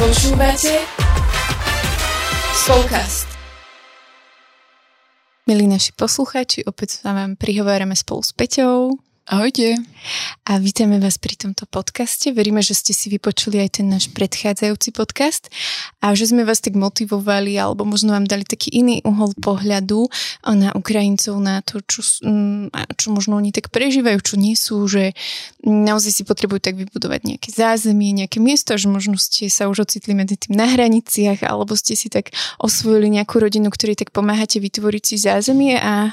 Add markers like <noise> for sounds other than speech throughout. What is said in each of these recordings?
Počúvate Spolkast. Milí naši poslucháči, opäť sa vám prihovárame spolu s Peťou. Ahojte. A vítame vás pri tomto podcaste. Veríme, že ste si vypočuli aj ten náš predchádzajúci podcast a že sme vás tak motivovali alebo možno vám dali taký iný uhol pohľadu na Ukrajincov, na to, čo, čo možno oni tak prežívajú, čo nie sú, že naozaj si potrebujú tak vybudovať nejaké zázemie, nejaké miesto, že možno ste sa už ocitli medzi tým na hraniciach alebo ste si tak osvojili nejakú rodinu, ktorej tak pomáhate vytvoriť si zázemie a,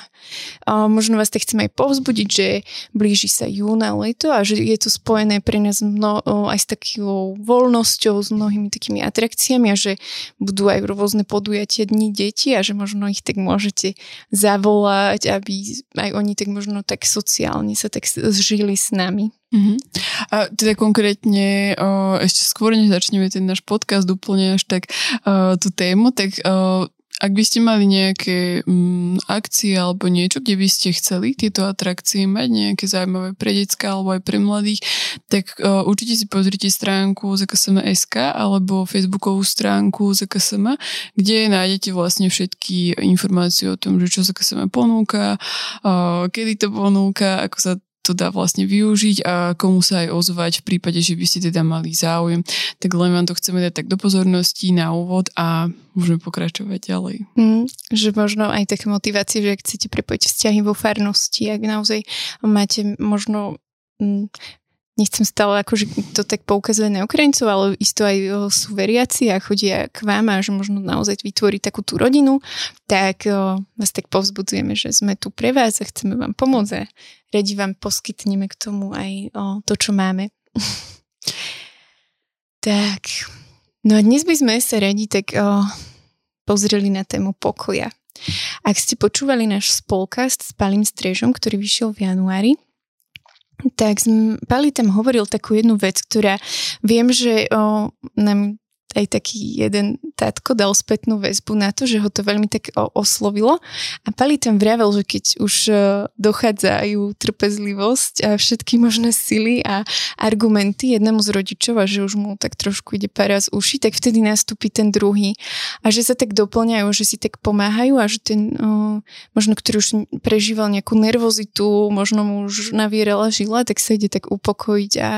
a možno vás tak chcem aj povzbudiť, že blíži sa júna, leto a že je to spojené pre nás mno, aj s takou voľnosťou, s mnohými takými atrakciami a že budú aj rôzne podujatia dní detí a že možno ich tak môžete zavolať, aby aj oni tak možno tak sociálne sa tak zžili s nami. Uh-huh. A teda konkrétne o, ešte skôr, než začneme ten náš podcast úplne až tak tú tému, tak ak by ste mali nejaké mm, akcie alebo niečo, kde by ste chceli tieto atrakcie mať, nejaké zaujímavé pre detská alebo aj pre mladých, tak uh, určite si pozrite stránku ZKSM.sk alebo facebookovú stránku ZKSM, kde nájdete vlastne všetky informácie o tom, že čo ZKSM ponúka, uh, kedy to ponúka, ako sa to dá vlastne využiť a komu sa aj ozvať v prípade, že by ste teda mali záujem. Tak len vám to chceme dať tak do pozornosti na úvod a môžeme pokračovať ďalej. Mm, že možno aj také motivácie, že ak chcete prepojiť vzťahy vo farnosti, ak naozaj máte možno mm, nechcem stále akože to tak poukazovať na Ukrajincov, ale isto aj sú veriaci a chodia k vám a že možno naozaj vytvoriť takú tú rodinu, tak vás tak povzbudzujeme, že sme tu pre vás a chceme vám pomôcť a radi vám poskytneme k tomu aj to, čo máme. <laughs> tak, no a dnes by sme sa radi tak o, pozreli na tému pokoja. Ak ste počúvali náš spolkast s Palým Strežom, ktorý vyšiel v januári, tak Pali tam hovoril takú jednu vec, ktorá viem, že o, nám aj taký jeden tátko dal spätnú väzbu na to, že ho to veľmi tak oslovilo. A Pali tam vravel, že keď už e, dochádzajú trpezlivosť a všetky možné sily a argumenty jednému z rodičov a že už mu tak trošku ide para uši, tak vtedy nastúpi ten druhý. A že sa tak doplňajú, že si tak pomáhajú a že ten možno, ktorý už prežíval nejakú nervozitu, možno mu už navierala žila, tak sa ide tak upokojiť a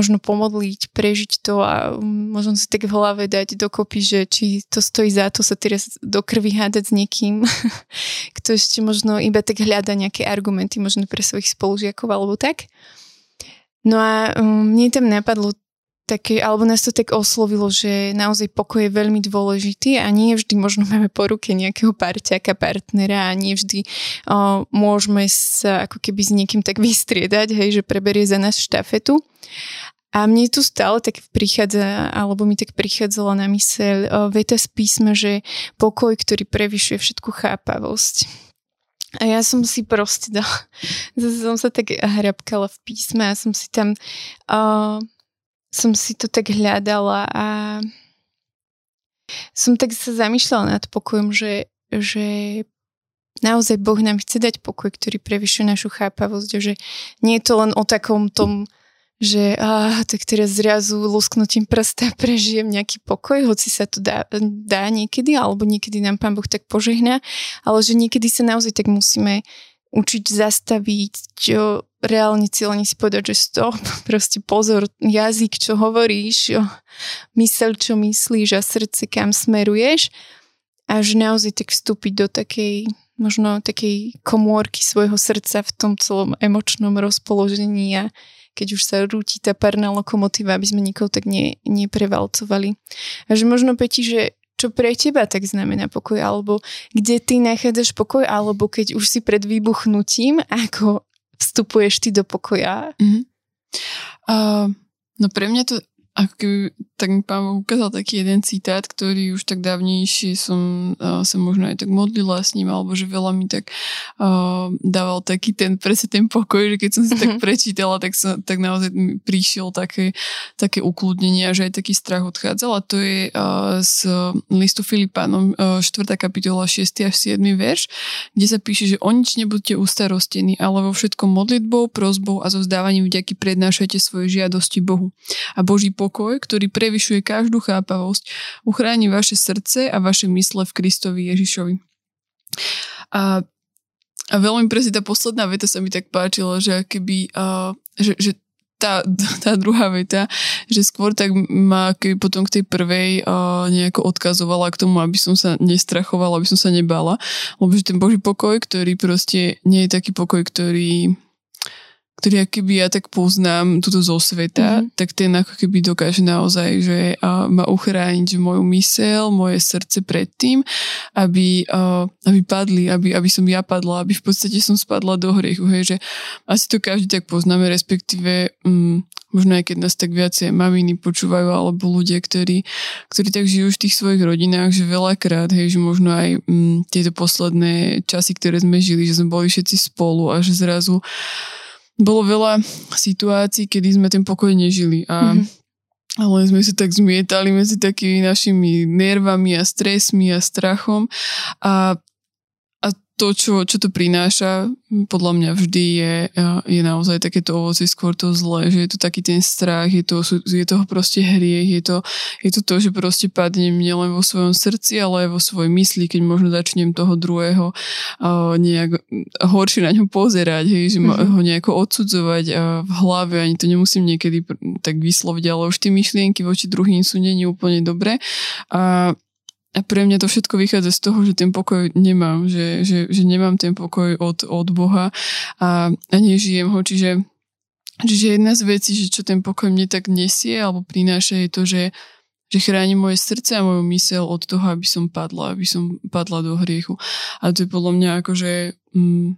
možno pomodliť, prežiť to a možno si tak v hlave dať dokopy, že či to stojí za to sa teraz do krvi hádať s niekým, <laughs> kto ešte možno iba tak hľada nejaké argumenty možno pre svojich spolužiakov alebo tak. No a um, mne tam napadlo také, alebo nás to tak oslovilo, že naozaj pokoj je veľmi dôležitý a nie vždy možno máme po ruke nejakého parťaka, partnera a nie vždy o, môžeme sa ako keby s niekým tak vystriedať, hej, že preberie za nás štafetu. A mne tu stále tak prichádza, alebo mi tak prichádzala na myseľ veta z písma, že pokoj, ktorý prevyšuje všetku chápavosť. A ja som si proste dala, zase <laughs> som sa tak hrabkala v písme a som si tam uh, som si to tak hľadala a som tak sa zamýšľala nad pokojom, že, že naozaj Boh nám chce dať pokoj, ktorý prevyšuje našu chápavosť, že nie je to len o takom tom, že á, tak teraz zrazu lusknutím prsta <laughs> prežijem nejaký pokoj, hoci sa to dá, dá niekedy, alebo niekedy nám Pán Boh tak požehná, ale že niekedy sa naozaj tak musíme učiť zastaviť, čo reálne cieľne si povedať, že stop, <laughs> proste pozor, jazyk, čo hovoríš, jo, mysel, čo myslíš a srdce, kam smeruješ a že naozaj tak vstúpiť do takej možno takej komórky svojho srdca v tom celom emočnom rozpoložení a keď už sa rúti tá parná lokomotíva, aby sme nikoho tak ne, neprevalcovali. A že možno Peti, že čo pre teba tak znamená pokoj, alebo kde ty nachádzaš pokoj, alebo keď už si pred vybuchnutím, ako vstupuješ ty do pokoja? Mm-hmm. Uh, no pre mňa to ako keby tak mi pán ukázal taký jeden citát, ktorý už tak dávnejšie som uh, sa možno aj tak modlila s ním, alebo že veľa mi tak uh, dával taký ten, presne ten pokoj, že keď som si tak mhm. prečítala, tak, sa, tak naozaj mi prišiel také, také ukludnenie a že aj taký strach odchádzal a to je uh, z listu Filipánom uh, 4. kapitola 6. až 7. verš, kde sa píše, že o nič nebudete ustarostení, ale vo všetkom modlitbou, prozbou a so vzdávaním vďaky prednášajte svoje žiadosti Bohu. A Boží pokoj pokoj, ktorý prevyšuje každú chápavosť, uchráni vaše srdce a vaše mysle v Kristovi Ježišovi. A, a veľmi presne tá posledná veta sa mi tak páčila, že keby, uh, že, že tá, tá druhá veta, že skôr tak ma keby potom k tej prvej uh, nejako odkazovala k tomu, aby som sa nestrachovala, aby som sa nebala. Lebo že ten Boží pokoj, ktorý proste nie je taký pokoj, ktorý ktorý keby ja tak poznám túto zo sveta, mm-hmm. tak ten ako keby dokáže naozaj, že uh, ma uchrániť moju mysel, moje srdce pred tým, aby, uh, aby padli, aby, aby som ja padla, aby v podstate som spadla do hriechu, hej, že asi to každý tak poznáme, respektíve um, možno aj keď nás tak viacej maminy počúvajú, alebo ľudia, ktorí, ktorí tak žijú v tých svojich rodinách, že veľakrát, hej, že možno aj um, tieto posledné časy, ktoré sme žili, že sme boli všetci spolu a že zrazu bolo veľa situácií, kedy sme ten pokoj nežili a mm-hmm. ale sme sa tak zmietali medzi takými našimi nervami a stresmi a strachom a to, čo, čo to prináša, podľa mňa vždy je, je naozaj takéto ovocie, skôr to zlé, že je to taký ten strach, je, to, je toho proste hriech, je to, je to to, že proste padnem nielen vo svojom srdci, ale aj vo svojej mysli, keď možno začnem toho druhého uh, nejak horšie na ňo pozerať, hej, že mm-hmm. ho nejako odsudzovať uh, v hlave, ani to nemusím niekedy tak vysloviť, ale už tie myšlienky voči druhým sú není úplne dobré. A a pre mňa to všetko vychádza z toho, že ten pokoj nemám, že, že, že nemám ten pokoj od, od Boha a, a nežijem ho, čiže, čiže jedna z vecí, že čo ten pokoj mne tak nesie alebo prináša je to, že, že chráni moje srdce a moju mysel od toho, aby som padla, aby som padla do hriechu. A to je podľa mňa akože, mm,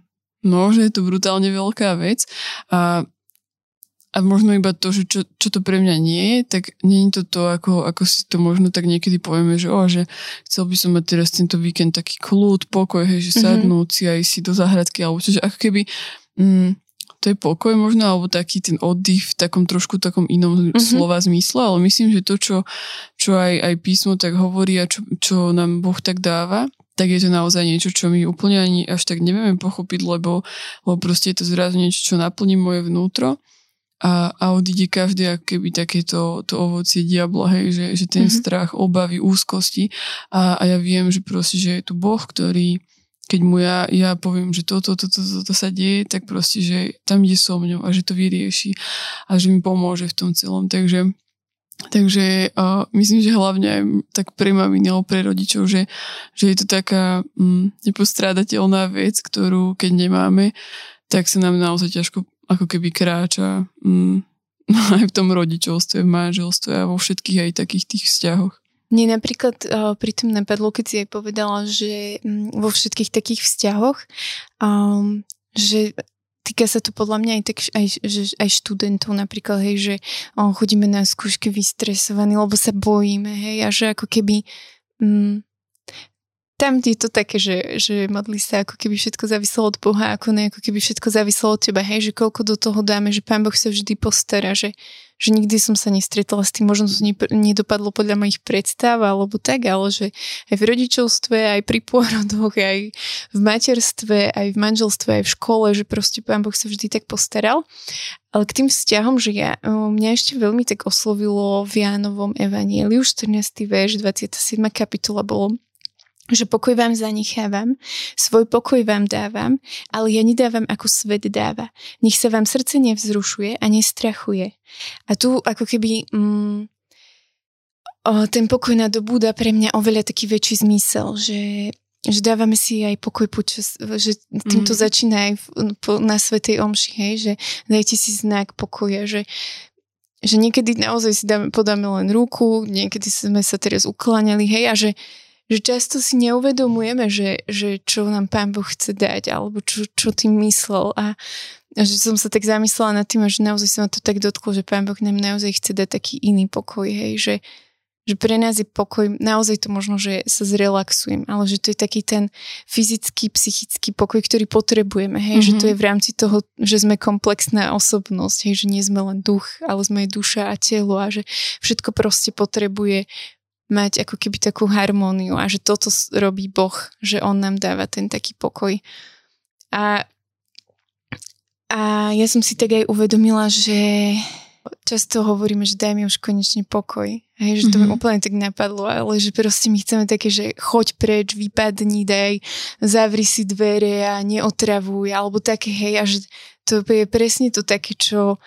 no, že je to brutálne veľká vec a a možno iba to, že čo, čo to pre mňa nie je, tak nie je to to, ako, ako si to možno tak niekedy povieme, že, oh, že chcel by som mať teraz tento víkend taký kľud, pokoj, hej, že mm-hmm. sadnúť si aj si do záhradky, alebo čo, že ako keby mm, to je pokoj možno, alebo taký ten oddych v takom trošku takom inom mm-hmm. slova zmysle, ale myslím, že to, čo, čo aj, aj písmo tak hovorí a čo, čo nám Boh tak dáva, tak je to naozaj niečo, čo my úplne ani až tak nevieme pochopiť, lebo, lebo proste je to zrazu niečo, čo naplní moje vnútro a, a odíde každý ako keby takéto to ovocie diabla, hej, že, že ten mm-hmm. strach, obavy, úzkosti a, a ja viem, že proste, že je tu Boh, ktorý keď mu ja, ja poviem, že toto, toto, toto, toto sa deje, tak proste, že tam ide so mňou a že to vyrieši a že mi pomôže v tom celom. Takže, takže uh, myslím, že hlavne aj tak pre maminy alebo pre rodičov, že, že je to taká um, nepostrádateľná vec, ktorú keď nemáme, tak sa nám naozaj ťažko ako keby kráča mm, <laughs> aj v tom rodičovstve, v manželstve a vo všetkých aj takých tých vzťahoch. Mne napríklad uh, pri tom napadlo, keď si aj povedala, že um, vo všetkých takých vzťahoch, um, že týka sa to podľa mňa aj, tak, aj, že, aj študentov napríklad, hej, že um, chodíme na skúšky vystresovaní, lebo sa bojíme, hej, a že ako keby um, tam je to také, že, že modli sa, ako keby všetko záviselo od Boha, ako ne, ako keby všetko záviselo od teba, hej, že koľko do toho dáme, že Pán Boh sa vždy postará, že, že nikdy som sa nestretla s tým, možno to nedopadlo podľa mojich predstav alebo tak, ale že aj v rodičovstve, aj pri pôrodoch, aj v materstve, aj v manželstve, aj v škole, že proste Pán Boh sa vždy tak postaral. Ale k tým vzťahom, že ja, mňa ešte veľmi tak oslovilo v Jánovom evanieliu, 14. verš, 27. kapitola bolo že pokoj vám zanechávam, svoj pokoj vám dávam, ale ja nedávam ako svet dáva. Nech sa vám srdce nevzrušuje a nestrachuje. A tu ako keby mm, o, ten pokoj na dobu dá pre mňa oveľa taký väčší zmysel, že že dávame si aj pokoj počas, že týmto mm. začína aj v, po, na Svetej Omši, hej, že dajte si znak pokoja, že že niekedy naozaj si dáme, podáme len ruku, niekedy sme sa teraz ukláňali, hej, a že, že často si neuvedomujeme, že, že čo nám Pán Boh chce dať, alebo čo, čo tým myslel a, že som sa tak zamyslela nad tým, že naozaj sa ma to tak dotklo, že Pán Boh nám naozaj chce dať taký iný pokoj, hej, že, že pre nás je pokoj, naozaj to možno, že sa zrelaxujem, ale že to je taký ten fyzický, psychický pokoj, ktorý potrebujeme, hej, mm-hmm. že to je v rámci toho, že sme komplexná osobnosť, hej, že nie sme len duch, ale sme aj duša a telo a že všetko proste potrebuje mať ako keby takú harmóniu a že toto robí Boh, že On nám dáva ten taký pokoj. A, a ja som si tak aj uvedomila, že často hovoríme, že daj mi už konečne pokoj. Hej, že to mm-hmm. mi mhm. úplne tak napadlo, ale že proste my chceme také, že choď preč, vypadni, daj, zavri si dvere a neotravuj, alebo také, hej, a že to je presne to také, čo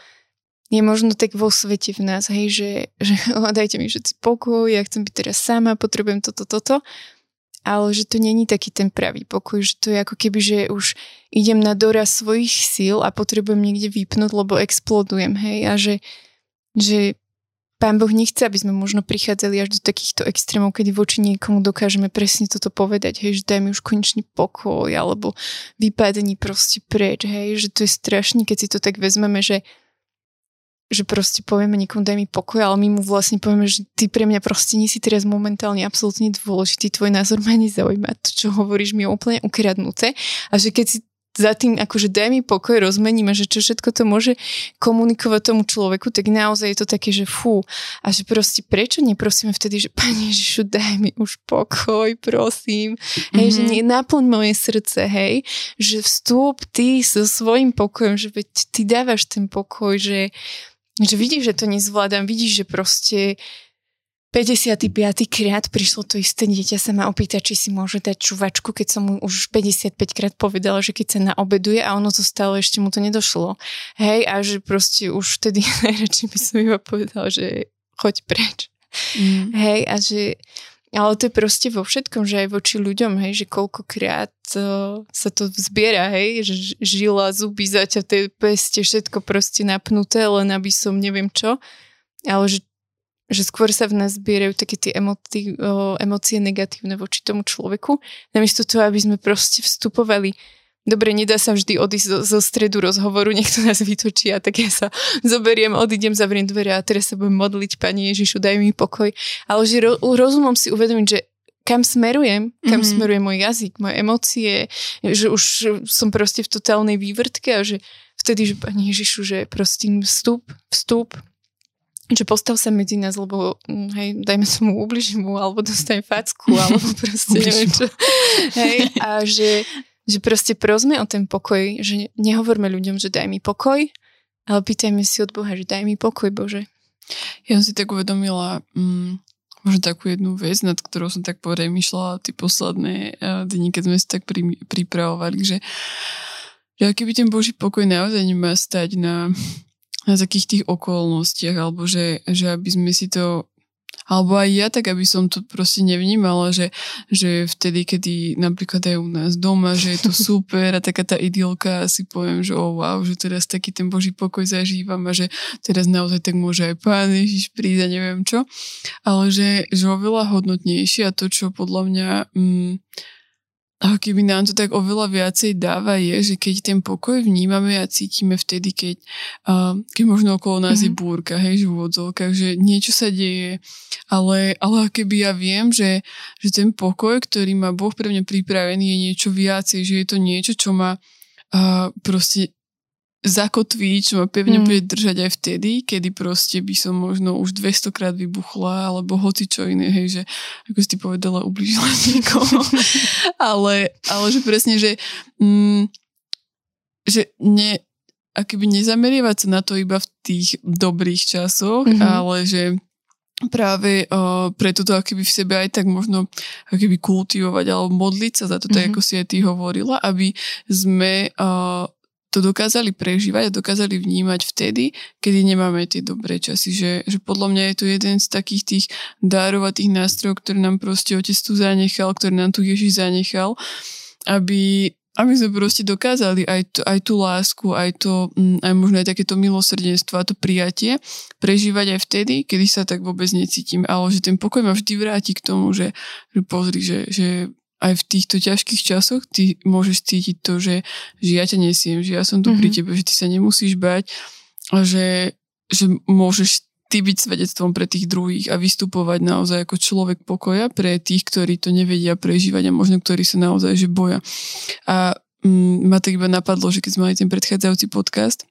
je možno tak vo svete v nás, hej, že, že <laughs> dajte mi všetci pokoj, ja chcem byť teraz sama, potrebujem toto, toto, ale že to není taký ten pravý pokoj, že to je ako keby, že už idem na doraz svojich síl a potrebujem niekde vypnúť, lebo explodujem, hej, a že, že Pán Boh nechce, aby sme možno prichádzali až do takýchto extrémov, kedy voči niekomu dokážeme presne toto povedať, hej, že daj mi už konečný pokoj, alebo vypadení proste preč, hej, že to je strašný, keď si to tak vezmeme, že že proste povieme niekomu daj mi pokoj, ale my mu vlastne povieme, že ty pre mňa proste nie si teraz momentálne absolútne dôležitý, tvoj názor ma nezaujíma, to čo hovoríš mi je úplne ukradnuté a že keď si za tým, akože daj mi pokoj, rozmeníme, že čo všetko to môže komunikovať tomu človeku, tak naozaj je to také, že fú. A že proste prečo neprosíme vtedy, že Pane Ježišu, daj mi už pokoj, prosím. Mm-hmm. Hej, že mhm. nie, naplň moje srdce, hej. Že vstúp ty so svojím pokojom, že veď ty dávaš ten pokoj, že že vidíš, že to nezvládam, vidíš, že proste 55. krát prišlo to isté dieťa sa ma opýtať, či si môže dať čuvačku, keď som mu už 55 krát povedala, že keď sa naobeduje a ono zostalo, ešte mu to nedošlo. Hej, a že proste už vtedy <laughs> najradšej by som iba povedala, že choď preč. Mm. Hej, a že ale to je proste vo všetkom, že aj voči ľuďom, hej, že koľkokrát uh, sa to zbiera, hej, že žila, zuby, zaťaté, peste, všetko proste napnuté, len aby som neviem čo. Ale že, že skôr sa v nás zbierajú také tie emoti, uh, emócie negatívne voči tomu človeku, namiesto toho, aby sme proste vstupovali dobre, nedá sa vždy odísť zo, zo stredu rozhovoru, niekto nás vytočí a tak ja sa <laughs> zoberiem, odídem, zavriem dvere a teraz sa budem modliť, Pani Ježišu, daj mi pokoj. Ale že ro, rozumom si uvedomiť, že kam smerujem, kam mm-hmm. smeruje môj jazyk, moje emócie, že už som proste v totálnej vývrtke a že vtedy, že Pani Ježišu, že prosím vstup, vstup, že postav sa medzi nás, lebo mm, hej, dajme sa mu, ubližím mu, alebo dostanem facku, alebo <laughs> proste neviem čo. Hej, a že že proste prosme o ten pokoj, že nehovorme ľuďom, že daj mi pokoj, ale pýtajme si od Boha, že daj mi pokoj, Bože. Ja som si tak uvedomila mm, možno takú jednu vec, nad ktorou som tak poremýšľala tie posledné uh, dni, keď sme sa tak pri, pripravovali, že, že keby ten Boží pokoj naozaj nemá stať na, na takých tých okolnostiach, alebo že, že aby sme si to alebo aj ja tak, aby som to proste nevnímala, že, že vtedy, kedy napríklad aj u nás doma, že je to <laughs> super a taká tá idylka si poviem, že oh wow, že teraz taký ten Boží pokoj zažívam a že teraz naozaj tak môže aj Pán Ježiš prísť a neviem čo. Ale že, že oveľa hodnotnejšie a to, čo podľa mňa... Mm, ako keby nám to tak oveľa viacej dáva je, že keď ten pokoj vnímame a cítime vtedy, keď, uh, keď možno okolo nás mm-hmm. je mhm. búrka, hej, že v odzolkách, že niečo sa deje, ale, ale keby ja viem, že, že ten pokoj, ktorý má Boh pre mňa pripravený, je niečo viacej, že je to niečo, čo ma uh, proste zakotví, čo ma pevne mm. bude držať aj vtedy, kedy proste by som možno už 200 krát vybuchla, alebo hoci čo iné, hej, že ako si povedala, ublížila <laughs> niekoho. ale, ale že presne, že, mm, že ne, akoby nezamerievať sa na to iba v tých dobrých časoch, mm-hmm. ale že práve uh, preto to akoby v sebe aj tak možno akoby kultivovať alebo modliť sa za to, mm-hmm. ako si aj ty hovorila, aby sme uh, to dokázali prežívať a dokázali vnímať vtedy, kedy nemáme tie dobré časy. Že, že podľa mňa je to jeden z takých tých dárov a tých nástrojov, ktoré nám proste otec tu zanechal, ktoré nám tu Ježiš zanechal, aby, aby sme proste dokázali aj, to, aj tú lásku, aj to, mm, aj možno aj takéto milosrdenstvo a to prijatie prežívať aj vtedy, kedy sa tak vôbec necítim. Ale že ten pokoj ma vždy vráti k tomu, že, že pozri, že, že aj v týchto ťažkých časoch ty môžeš cítiť to, že, že ja ťa nesiem, že ja som tu mm-hmm. pri mhm. tebe, že ty sa nemusíš bať a že, že môžeš ty byť svedectvom pre tých druhých a vystupovať naozaj ako človek pokoja pre tých, ktorí to nevedia prežívať a možno ktorí sa naozaj že boja. A mm, ma to iba napadlo, že keď sme mali ten predchádzajúci podcast,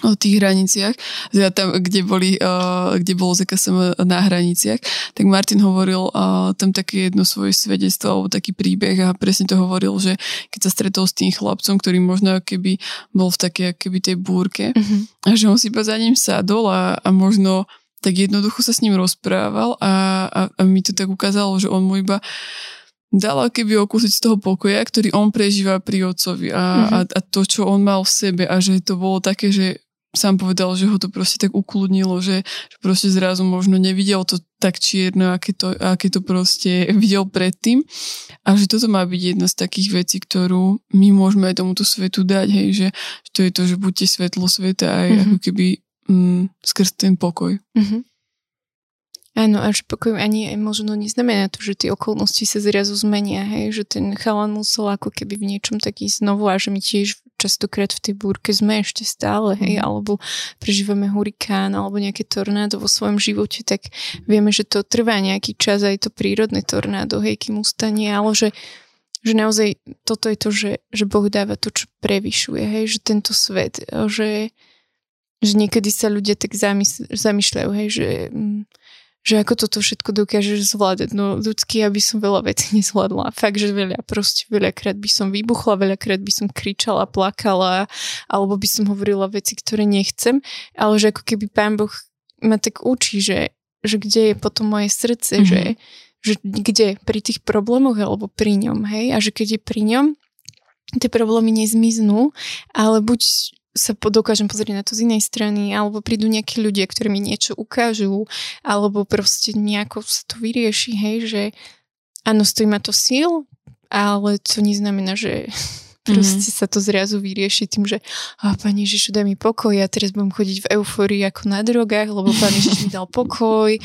o tých hraniciach, teda tam, kde, boli, uh, kde bolo ZKSM na hraniciach, tak Martin hovoril uh, tam také jedno svoje svedectvo alebo taký príbeh a presne to hovoril, že keď sa stretol s tým chlapcom, ktorý možno keby bol v takej keby tej búrke mm-hmm. a že on si iba za ním sadol a, a možno tak jednoducho sa s ním rozprával a, a, a mi to tak ukázalo, že on mu iba dala keby okúsiť z toho pokoja, ktorý on prežíva pri otcovi a, mm-hmm. a, a to, čo on mal v sebe a že to bolo také, že sám povedal, že ho to proste tak ukludnilo, že, že proste zrazu možno nevidel to tak čierne, aké to, aké to proste <laughs> videl predtým a že toto má byť jedna z takých vecí, ktorú my môžeme aj tomuto svetu dať, hej, že, to je to, že buďte svetlo sveta aj mm-hmm. ako keby mm, skrz ten pokoj. Mm-hmm. Áno, a že pokoj ani možno neznamená to, že tie okolnosti sa zrazu zmenia, hej, že ten chalan musel ako keby v niečom taký znovu a že my tiež častokrát v tej búrke sme ešte stále, hej, mm. alebo prežívame hurikán alebo nejaké tornádo vo svojom živote, tak vieme, že to trvá nejaký čas aj to prírodné tornádo, hej, kým ustane, ale že že naozaj toto je to, že, že Boh dáva to, čo prevyšuje, hej, že tento svet, že, že niekedy sa ľudia tak zamysl- zamýšľajú, hej, že mm, že ako toto všetko dokážeš zvládať. No ľudský, aby som veľa vecí <laughs> nezvládla. Fakt, že veľa, proste veľakrát by som vybuchla, veľakrát by som kričala, plakala, alebo by som hovorila veci, ktoré nechcem, ale že ako keby pán Boh ma tak učí, že, že kde je potom moje srdce, mm-hmm. že, že kde, pri tých problémoch alebo pri ňom, hej, a že keď je pri ňom, tie problémy nezmiznú, ale buď sa dokážem pozrieť na to z inej strany, alebo prídu nejakí ľudia, ktorí mi niečo ukážu, alebo proste nejako sa to vyrieši, hej, že áno, stojí ma to síl, ale to neznamená, že <laughs> proste mm-hmm. sa to zrazu vyrieši tým, že a pani Ježišu, daj mi pokoj a teraz budem chodiť v euforii ako na drogách, lebo pán Ježiš mi dal pokoj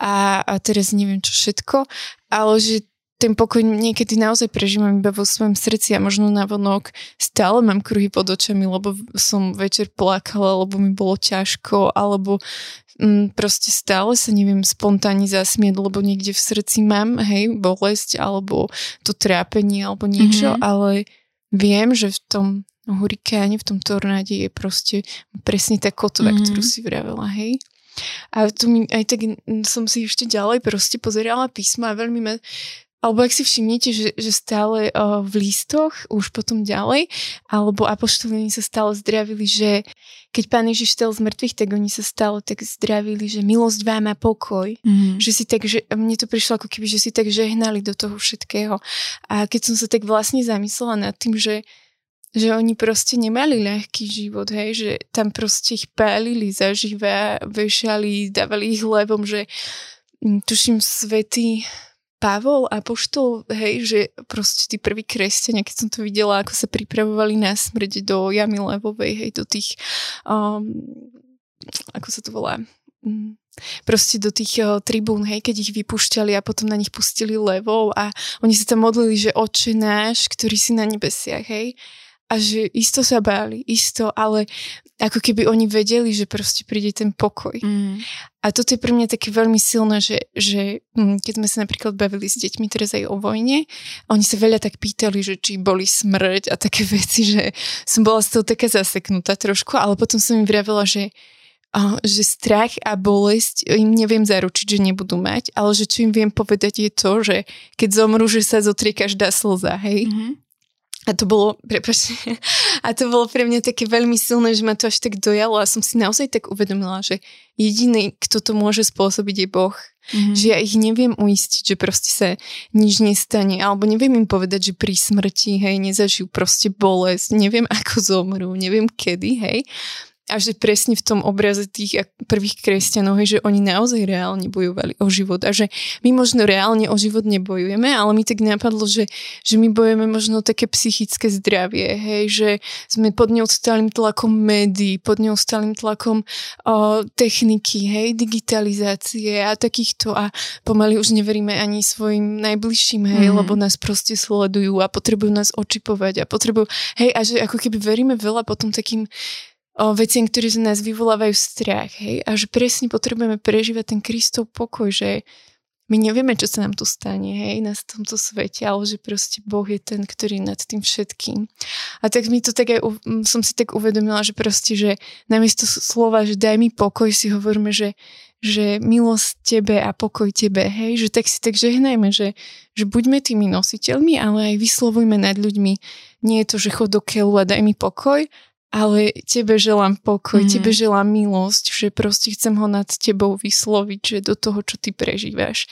a, a teraz neviem čo všetko, ale že ten pokoj niekedy naozaj prežívam iba vo svojom srdci a možno na vonok stále mám kruhy pod očami, lebo som večer plakala, lebo mi bolo ťažko, alebo mm, proste stále sa neviem spontánne zasmieť, lebo niekde v srdci mám, hej, bolesť, alebo to trápenie, alebo niečo, mm-hmm. ale viem, že v tom hurikáne, v tom tornáde je proste presne tá kotva, mm-hmm. ktorú si vravela, hej. A tu mi aj tak som si ešte ďalej proste pozerala písma a veľmi ma alebo ak si všimnete, že, že stále uh, v listoch, už potom ďalej, alebo apoštolíni sa stále zdravili, že keď Pán Ježiš stal z mŕtvych, tak oni sa stále tak zdravili, že milosť vám a pokoj. Mm. Že si tak, že mne to prišlo ako keby, že si tak žehnali do toho všetkého. A keď som sa tak vlastne zamyslela nad tým, že že oni proste nemali ľahký život, hej, že tam proste ich pálili zaživa, vešali, dávali ich levom, že mm, tuším svety Pavol a poštol, hej, že proste tí prví kresťania, keď som to videla, ako sa pripravovali na smrť do jamy levovej, hej, do tých, um, ako sa to volá, um, proste do tých uh, tribún, hej, keď ich vypúšťali a potom na nich pustili levou a oni sa tam modlili, že oče náš, ktorý si na nebesiach, hej, a že isto sa báli, isto, ale ako keby oni vedeli, že proste príde ten pokoj. Mm. A toto je pre mňa také veľmi silné, že, že hm, keď sme sa napríklad bavili s deťmi teraz aj o vojne, oni sa veľa tak pýtali, že či boli smrť a také <laughs> veci, že som bola z toho taká zaseknutá trošku, ale potom som im vravela, že že strach a bolesť im neviem zaručiť, že nebudú mať, ale že čo im viem povedať je to, že keď zomru, že sa zotrie každá slza, hej. Mm-hmm. A to bolo, prepáčte, <laughs> a to bolo pre mňa také veľmi silné, že ma to až tak dojalo a som si naozaj tak uvedomila, že jediný, kto to môže spôsobiť je Boh. Mm-hmm. Že ja ich neviem uistiť, že proste sa nič nestane, alebo neviem im povedať, že pri smrti, hej, nezažijú proste bolesť, neviem <laughs> ako zomrú, neviem kedy, hej, a že presne v tom obraze tých prvých kresťanov, že oni naozaj reálne bojovali o život a že my možno reálne o život nebojujeme, ale mi tak napadlo, že, že my bojujeme možno také psychické zdravie, hej, že sme pod neustálým tlakom médií, pod neustálým tlakom o, techniky, hej, digitalizácie a takýchto a pomaly už neveríme ani svojim najbližším, hej, mm. lebo nás proste sledujú a potrebujú nás očipovať a potrebujú, hej, a že ako keby veríme veľa potom takým veciam, ktoré z nás vyvolávajú strach, hej, a že presne potrebujeme prežívať ten Kristov pokoj, že my nevieme, čo sa nám tu stane, hej, na tomto svete, ale že proste Boh je ten, ktorý nad tým všetkým. A tak mi to tak aj, som si tak uvedomila, že proste, že namiesto slova, že daj mi pokoj, si hovoríme, že, že milosť tebe a pokoj tebe, hej, že tak si tak žehnajme, že, že buďme tými nositeľmi, ale aj vyslovujme nad ľuďmi. Nie je to, že chod do keľu a daj mi pokoj, ale tebe želám pokoj, mm. tebe želám milosť, že proste chcem ho nad tebou vysloviť, že do toho, čo ty prežívaš.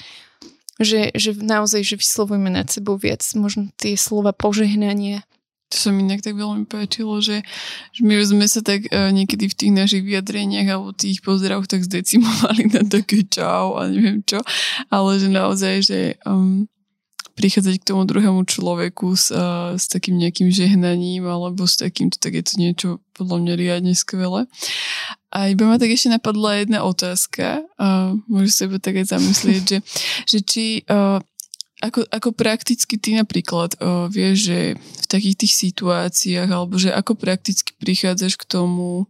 Že, že naozaj, že vyslovujeme nad sebou viac možno tie slova požehnania. To sa mi inak tak veľmi páčilo, že, že my sme sa tak uh, niekedy v tých našich vyjadreniach alebo tých pozdravoch tak zdecimovali na také čau a neviem čo, ale že naozaj, že um, prichádzať k tomu druhému človeku s, s takým nejakým žehnaním alebo s takýmto, tak je to niečo podľa mňa riadne skvelé. A iba ma tak ešte napadla jedna otázka, uh, môžeš sa tak aj zamyslieť, že, že či ako, ako prakticky ty napríklad vieš, že v takých tých situáciách, alebo že ako prakticky prichádzaš k tomu,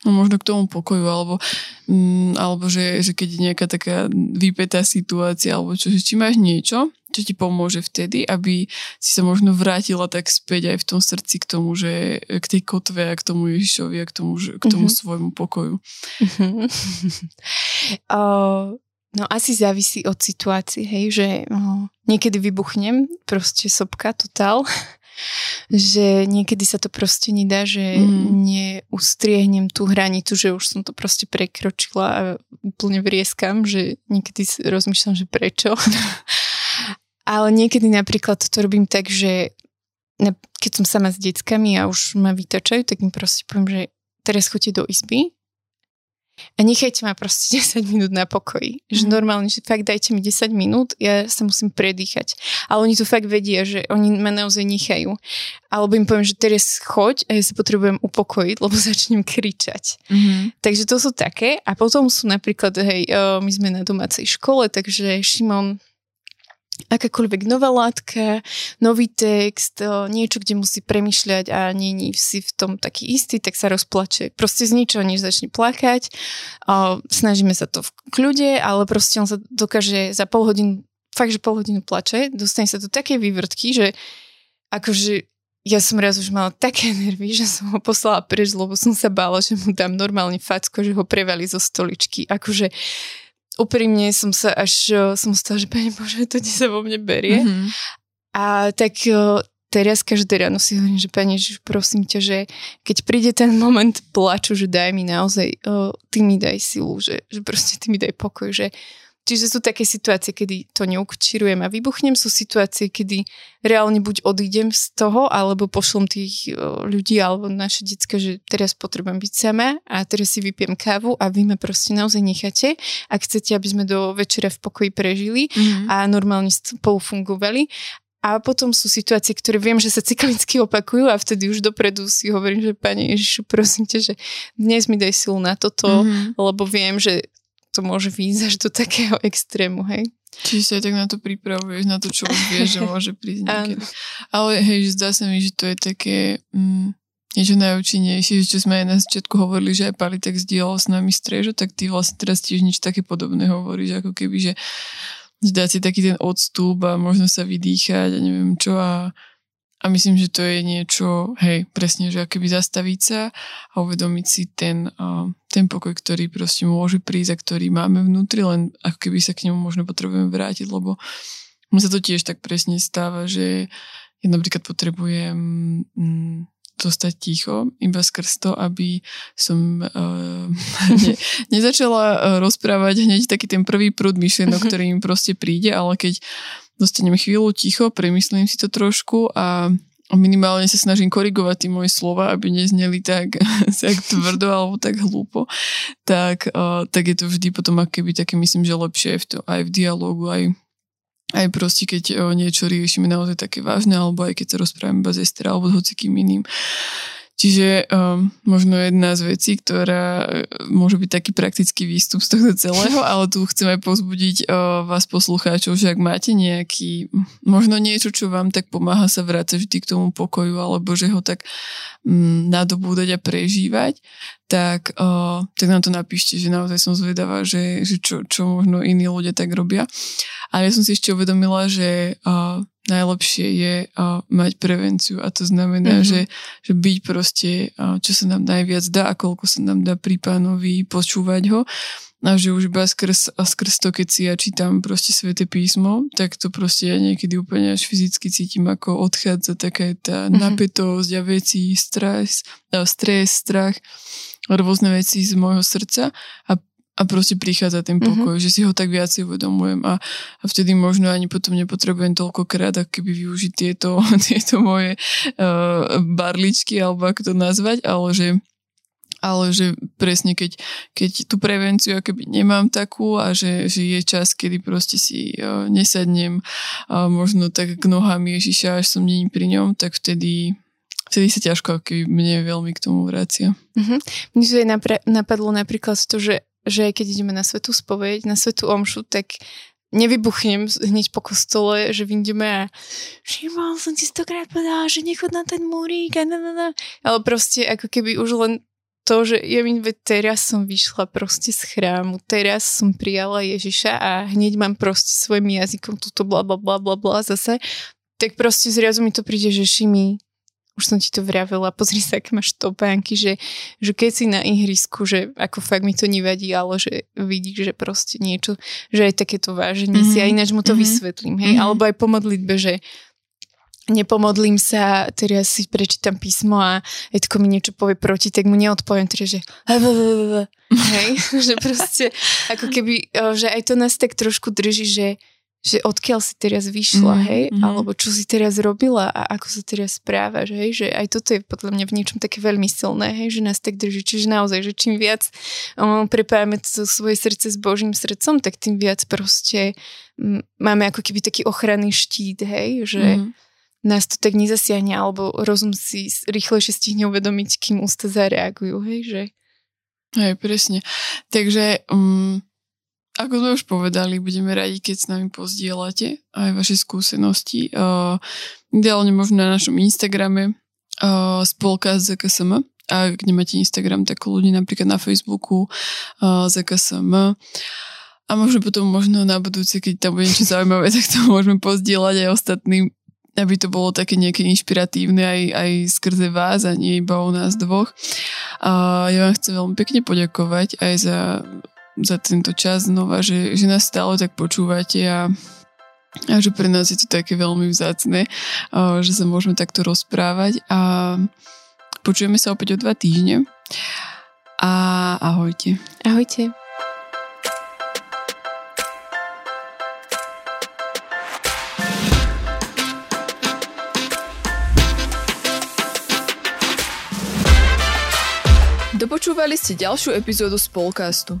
No možno k tomu pokoju, alebo, mm, alebo že, že keď je nejaká taká vypetá situácia, alebo čo, že či máš niečo, čo ti pomôže vtedy, aby si sa možno vrátila tak späť aj v tom srdci k tomu, že k tej kotve a k tomu Ježišovi a k tomu, k tomu mm-hmm. svojmu pokoju. <laughs> Mm-hmm. uh, no asi závisí od situácie, hej, že uh, niekedy vybuchnem, proste sopka, totál <laughs> že niekedy sa to proste nedá, že mm. neustriehnem tú hranicu, že už som to proste prekročila a úplne vrieskam, že niekedy rozmýšľam, že prečo. <laughs> Ale niekedy napríklad to robím tak, že keď som sama s deckami a už ma vytačajú, tak im proste poviem, že teraz choďte do izby a nechajte ma proste <laughs> 10 minút na pokoji. Že mm. normálne, že fakt dajte mi 10 minút, ja sa musím predýchať. Ale oni to fakt vedia, že oni ma naozaj nechajú. Alebo im poviem, že teraz choď a ja sa potrebujem upokojiť, lebo <laughs> začnem kričať. Mm-hmm. Takže to sú také. A potom sú napríklad, hej, my sme na domácej škole, takže Šimon akákoľvek nová látka, nový text, niečo, kde musí premyšľať a není si v tom taký istý, tak sa rozplače. Proste z ničoho než začne plakať. Snažíme sa to v kľude, ale proste on sa dokáže za pol hodinu, fakt, že pol hodinu plače, dostane sa do také vývrtky, že akože ja som raz už mala také <laughs> nervy, že som ho poslala preč, lebo som sa bála, že mu dám normálne facko, že ho prevali zo stoličky. Akože úprimne som sa až, som stala, <laughs> že Pane Bože, to ti sa vo mne berie. Mm-hmm. A tak teraz každé ráno si hovorím, že Pane že prosím ťa, že keď príde ten moment plaču, že daj mi naozaj, ty mi daj silu, že, že proste ty mi daj pokoj, že Čiže sú také situácie, kedy to neukčírujem a vybuchnem, sú situácie, kedy reálne buď odídem z toho, alebo pošlom tých ľudí alebo naše detská, že teraz potrebujem byť sama a teraz si vypiem kávu a vy ma proste naozaj necháte, ak chcete, aby sme do večera v pokoji prežili mm-hmm. a normálne spolu fungovali. A potom sú situácie, ktoré viem, že sa cyklicky opakujú a vtedy už dopredu si hovorím, že Pane Ježišu, prosím ťa, že dnes mi daj silu na toto, mm-hmm. lebo viem, že to môže výjsť až do takého <laughs> extrému, hej. Čiže sa aj tak na to pripravuješ, na to, čo už vieš, že <laughs> môže prísť niekedy. Ale hej, že zdá sa mi, že to je také mm, niečo najúčinnejšie, čo sme aj na začiatku hovorili, že aj Pali tak zdieľal s nami strežo, tak ty vlastne teraz tiež niečo také podobné hovoríš, ako keby, že dať si taký ten odstup a možno sa vydýchať a neviem čo a a myslím, že to je niečo, hej, presne, že akoby zastaviť sa a uvedomiť si ten, ten pokoj, ktorý proste môže prísť a ktorý máme vnútri, len ako keby sa k nemu možno potrebujeme vrátiť, lebo mu sa to tiež tak presne stáva, že ja napríklad potrebujem mm, zostať ticho, iba skrz to, aby som uh, <laughs> ne, nezačala rozprávať hneď taký ten prvý prúd myšlienok, ktorý mi proste príde, ale keď dostanem chvíľu ticho, premyslím si to trošku a minimálne sa snažím korigovať tie moje slova, aby nezneli tak, <laughs> tak tvrdo alebo tak hlúpo, tak, tak je to vždy potom akéby také myslím, že lepšie v, to, aj v dialogu, aj, aj proste keď uh, niečo riešime naozaj také vážne, alebo aj keď sa rozprávame bez Ester alebo s hocikým iným. Čiže um, možno jedna z vecí, ktorá e, môže byť taký praktický výstup z toho celého, <laughs> ale tu chceme pozbudiť uh, vás poslucháčov, že ak máte nejaký, možno niečo, čo vám tak pomáha sa vrácať vždy k tomu pokoju, alebo že ho tak um, nadobúdať a prežívať, tak, uh, tak nám to napíšte, že naozaj som zvedavá, že, že čo, čo možno iní ľudia tak robia. Ale ja som si ešte uvedomila, že uh, najlepšie je uh, mať prevenciu a to znamená, mm-hmm. že, že byť proste, uh, čo sa nám najviac dá a koľko sa nám dá pri pánovi počúvať ho a že už iba skrz, a skrz to, keď si ja čítam proste svete písmo, tak to proste ja niekedy úplne až fyzicky cítim, ako odchádza taká tá mm-hmm. napätosť a veci, stres, stres, strach, rôzne veci z môjho srdca a a proste prichádza ten mhm. pokoj, mm-hmm. že si ho tak viac uvedomujem a, a vtedy možno ani potom nepotrebujem toľkokrát, ako keby využiť tieto, <laughs> tieto moje uh, barličky, alebo ako to nazvať, ale že ale že presne keď, keď tú prevenciu akoby nemám takú a že, že je čas, kedy proste si uh, nesadnem uh, možno tak k nohám Ježiša, až som není pri ňom, tak vtedy vtedy sa ťažko keby mne veľmi k tomu vracia. Mm-hmm. Mne sa napra- napadlo napríklad to, že že keď ideme na svetú spoveď, na svetú omšu, tak nevybuchnem hneď po kostole, že vyjdeme a mal som ti stokrát povedala, že nechod na ten múrik a na, na, na. Ale proste ako keby už len to, že ja mi teraz som vyšla proste z chrámu, teraz som prijala Ježiša a hneď mám proste svojim jazykom túto bla bla bla bla bla zase, tak proste zrazu mi to príde, že Šimi, už som ti to vravela, pozri sa, aké máš topánky, že, že keď si na ihrisku, že ako fakt mi to nevadí, ale že vidíš, že proste niečo, že aj takéto váženie mm-hmm. si a mhm. ináč mu to mm-hmm. vysvetlím, hej, mm-hmm. alebo aj po modlitbe, že nepomodlím sa, teraz si prečítam písmo a Edko mi niečo povie proti, tak mu neodpoviem, teda, že hej, <laughs> že proste ako keby, že aj to nás tak trošku drží, že že odkiaľ si teraz vyšla, mm, hej, mm. alebo čo si teraz robila a ako sa teraz správaš, hej, že aj toto je podľa mňa v niečom také veľmi silné, hej, že nás tak drží, čiže naozaj, že čím viac um, prepájame to svoje srdce s Božím srdcom, tak tým viac proste um, máme ako keby taký ochranný štít, hej, že mm. nás to tak nezasiahne, alebo rozum si rýchlejšie stihne uvedomiť, kým ústa zareagujú, hej, že... Hej, presne. Takže um, ako sme už povedali, budeme radi, keď s nami pozdielate aj vaše skúsenosti. Uh, ideálne možno na našom Instagrame uh, spolka ZKSM. Ak nemáte Instagram, tak ľudí napríklad na Facebooku uh, ZKSM. A možno potom možno na budúce, keď tam bude niečo zaujímavé, <laughs> tak to môžeme pozdieľať aj ostatným, aby to bolo také nejaké inšpiratívne aj, aj skrze vás a nie iba u nás dvoch. A ja vám chcem veľmi pekne poďakovať aj za za tento čas znova, že, že nás stále tak počúvate a, a že pre nás je to také veľmi vzácne, že sa môžeme takto rozprávať a počujeme sa opäť o dva týždne a ahojte. Ahojte. Dopočúvali ste ďalšiu epizódu Spolcastu.